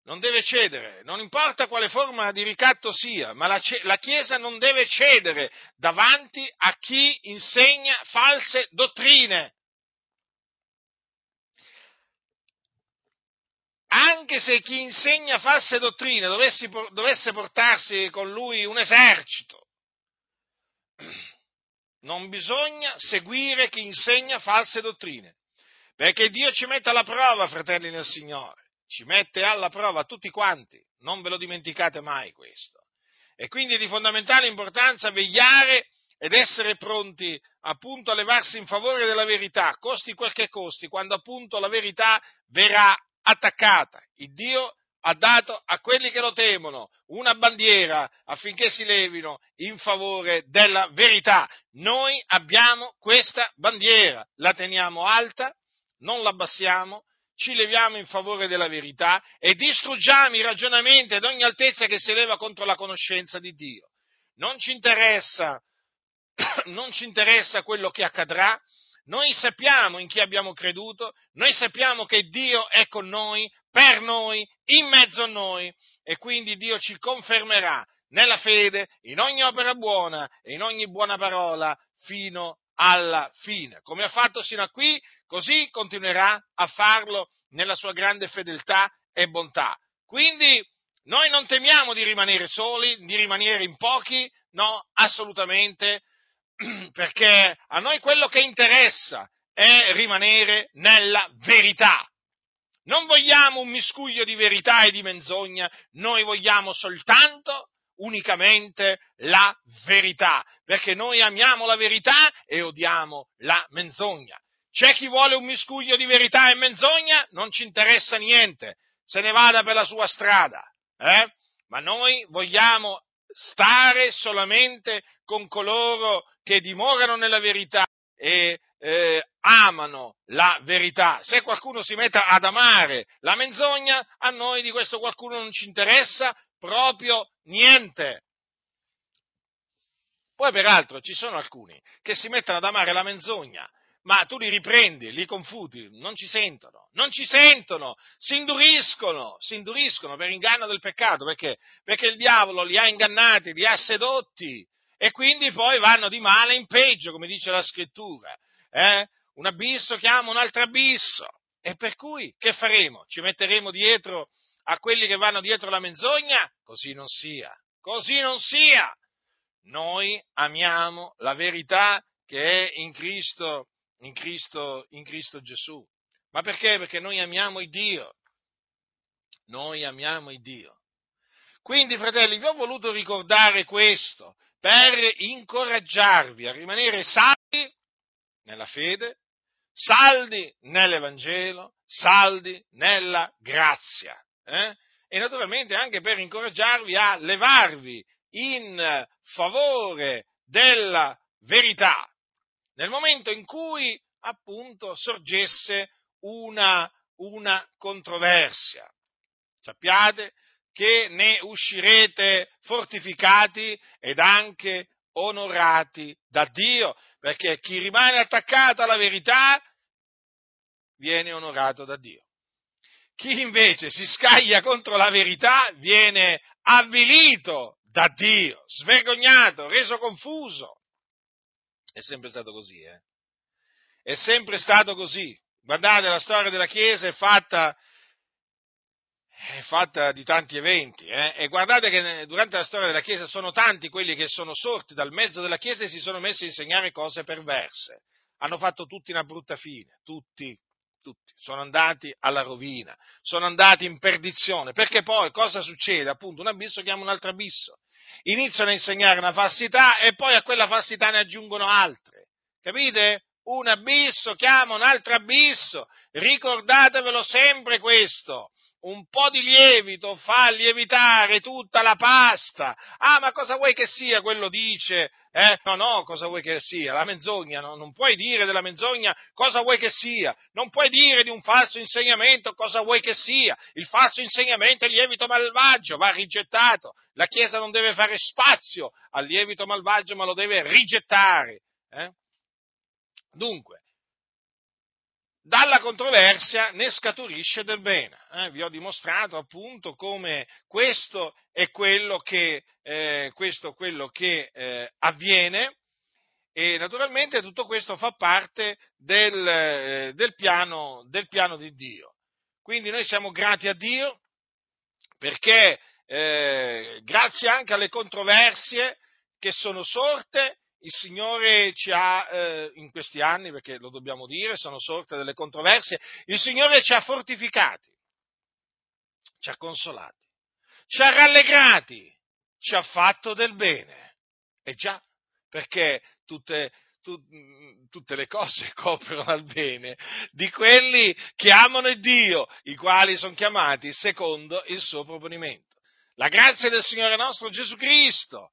A: Non deve cedere, non importa quale forma di ricatto sia, ma la, la Chiesa non deve cedere davanti a chi insegna false dottrine. Anche se chi insegna false dottrine dovesse, portarsi con lui un esercito, non bisogna seguire chi insegna false dottrine, perché Dio ci mette alla prova, fratelli nel Signore, ci mette alla prova tutti quanti, non ve lo dimenticate mai questo. E quindi è di fondamentale importanza vegliare ed essere pronti appunto a levarsi in favore della verità, costi quel che costi, quando appunto la verità verrà attaccata. Il Dio ha dato a quelli che lo temono una bandiera affinché si levino in favore della verità. Noi abbiamo questa bandiera, la teniamo alta, non la abbassiamo, ci leviamo in favore della verità e distruggiamo i ragionamenti ad ogni altezza che si eleva contro la conoscenza di Dio. Non ci interessa, non ci interessa quello che accadrà, noi sappiamo in chi abbiamo creduto, noi sappiamo che Dio è con noi, per noi, in mezzo a noi e quindi Dio ci confermerà nella fede, in ogni opera buona e in ogni buona parola fino alla fine. Come ha fatto sino a qui, così continuerà a farlo nella sua grande fedeltà e bontà. Quindi noi non temiamo di rimanere soli, di rimanere in pochi, no, assolutamente, perché a noi quello che interessa è rimanere nella verità. Non vogliamo un miscuglio di verità e di menzogna, noi vogliamo soltanto unicamente la verità, perché noi amiamo la verità e odiamo la menzogna. C'è chi vuole un miscuglio di verità e menzogna, non ci interessa niente, se ne vada per la sua strada, eh? ma noi vogliamo stare solamente con coloro che dimorano nella verità e eh, amano la verità. Se qualcuno si mette ad amare la menzogna, a noi di questo qualcuno non ci interessa proprio niente. Poi peraltro ci sono alcuni che si mettono ad amare la menzogna, ma tu li riprendi, li confuti, non ci sentono, non ci sentono, si induriscono, si induriscono per inganno del peccato, perché? Perché il diavolo li ha ingannati, li ha sedotti e quindi poi vanno di male in peggio, come dice la scrittura. Eh? Un abisso chiama un altro abisso. E per cui che faremo? Ci metteremo dietro a quelli che vanno dietro la menzogna? Così non sia, così non sia. Noi amiamo la verità che è in Cristo, in Cristo, in Cristo Gesù. Ma perché? Perché noi amiamo il Dio. Noi amiamo il Dio. Quindi, fratelli, vi ho voluto ricordare questo per incoraggiarvi a rimanere saldi nella fede, saldi nell'Evangelo, saldi nella grazia. Eh? E naturalmente anche per incoraggiarvi a levarvi in favore della verità, nel momento in cui appunto sorgesse una, una controversia. Sappiate che ne uscirete fortificati ed anche onorati da Dio, perché chi rimane attaccato alla verità viene onorato da Dio. Chi invece si scaglia contro la verità viene avvilito da Dio, svergognato, reso confuso. È sempre stato così, eh? È sempre stato così. Guardate, la storia della Chiesa è fatta è fatta di tanti eventi eh? e guardate che durante la storia della Chiesa sono tanti quelli che sono sorti dal mezzo della Chiesa e si sono messi a insegnare cose perverse. Hanno fatto tutti una brutta fine, tutti, tutti. Sono andati alla rovina, sono andati in perdizione, perché poi cosa succede? Appunto un abisso chiama un altro abisso. Iniziano a insegnare una falsità e poi a quella falsità ne aggiungono altre. Capite? Un abisso chiama un altro abisso. Ricordatevelo sempre questo un po' di lievito fa lievitare tutta la pasta. Ah, ma cosa vuoi che sia? Quello dice. Eh? No, no, cosa vuoi che sia? La menzogna, no? non puoi dire della menzogna cosa vuoi che sia. Non puoi dire di un falso insegnamento cosa vuoi che sia. Il falso insegnamento è lievito malvagio, va rigettato. La Chiesa non deve fare spazio al lievito malvagio, ma lo deve rigettare. Eh? Dunque, dalla controversia ne scaturisce del bene. Eh, vi ho dimostrato appunto come questo è quello che, eh, questo quello che eh, avviene e naturalmente tutto questo fa parte del, eh, del, piano, del, piano, di Dio. Quindi noi siamo grati a Dio perché eh, grazie anche alle controversie che sono sorte, il Signore ci ha, eh, in questi anni, perché lo dobbiamo dire, sono sorte delle controversie, il Signore ci ha fortificati, ci ha consolati, ci ha rallegrati, ci ha fatto del bene. E già, perché tutte, tu, mm, tutte le cose coprono al bene di quelli che amano il Dio, i quali sono chiamati secondo il suo proponimento. La grazia del Signore nostro Gesù Cristo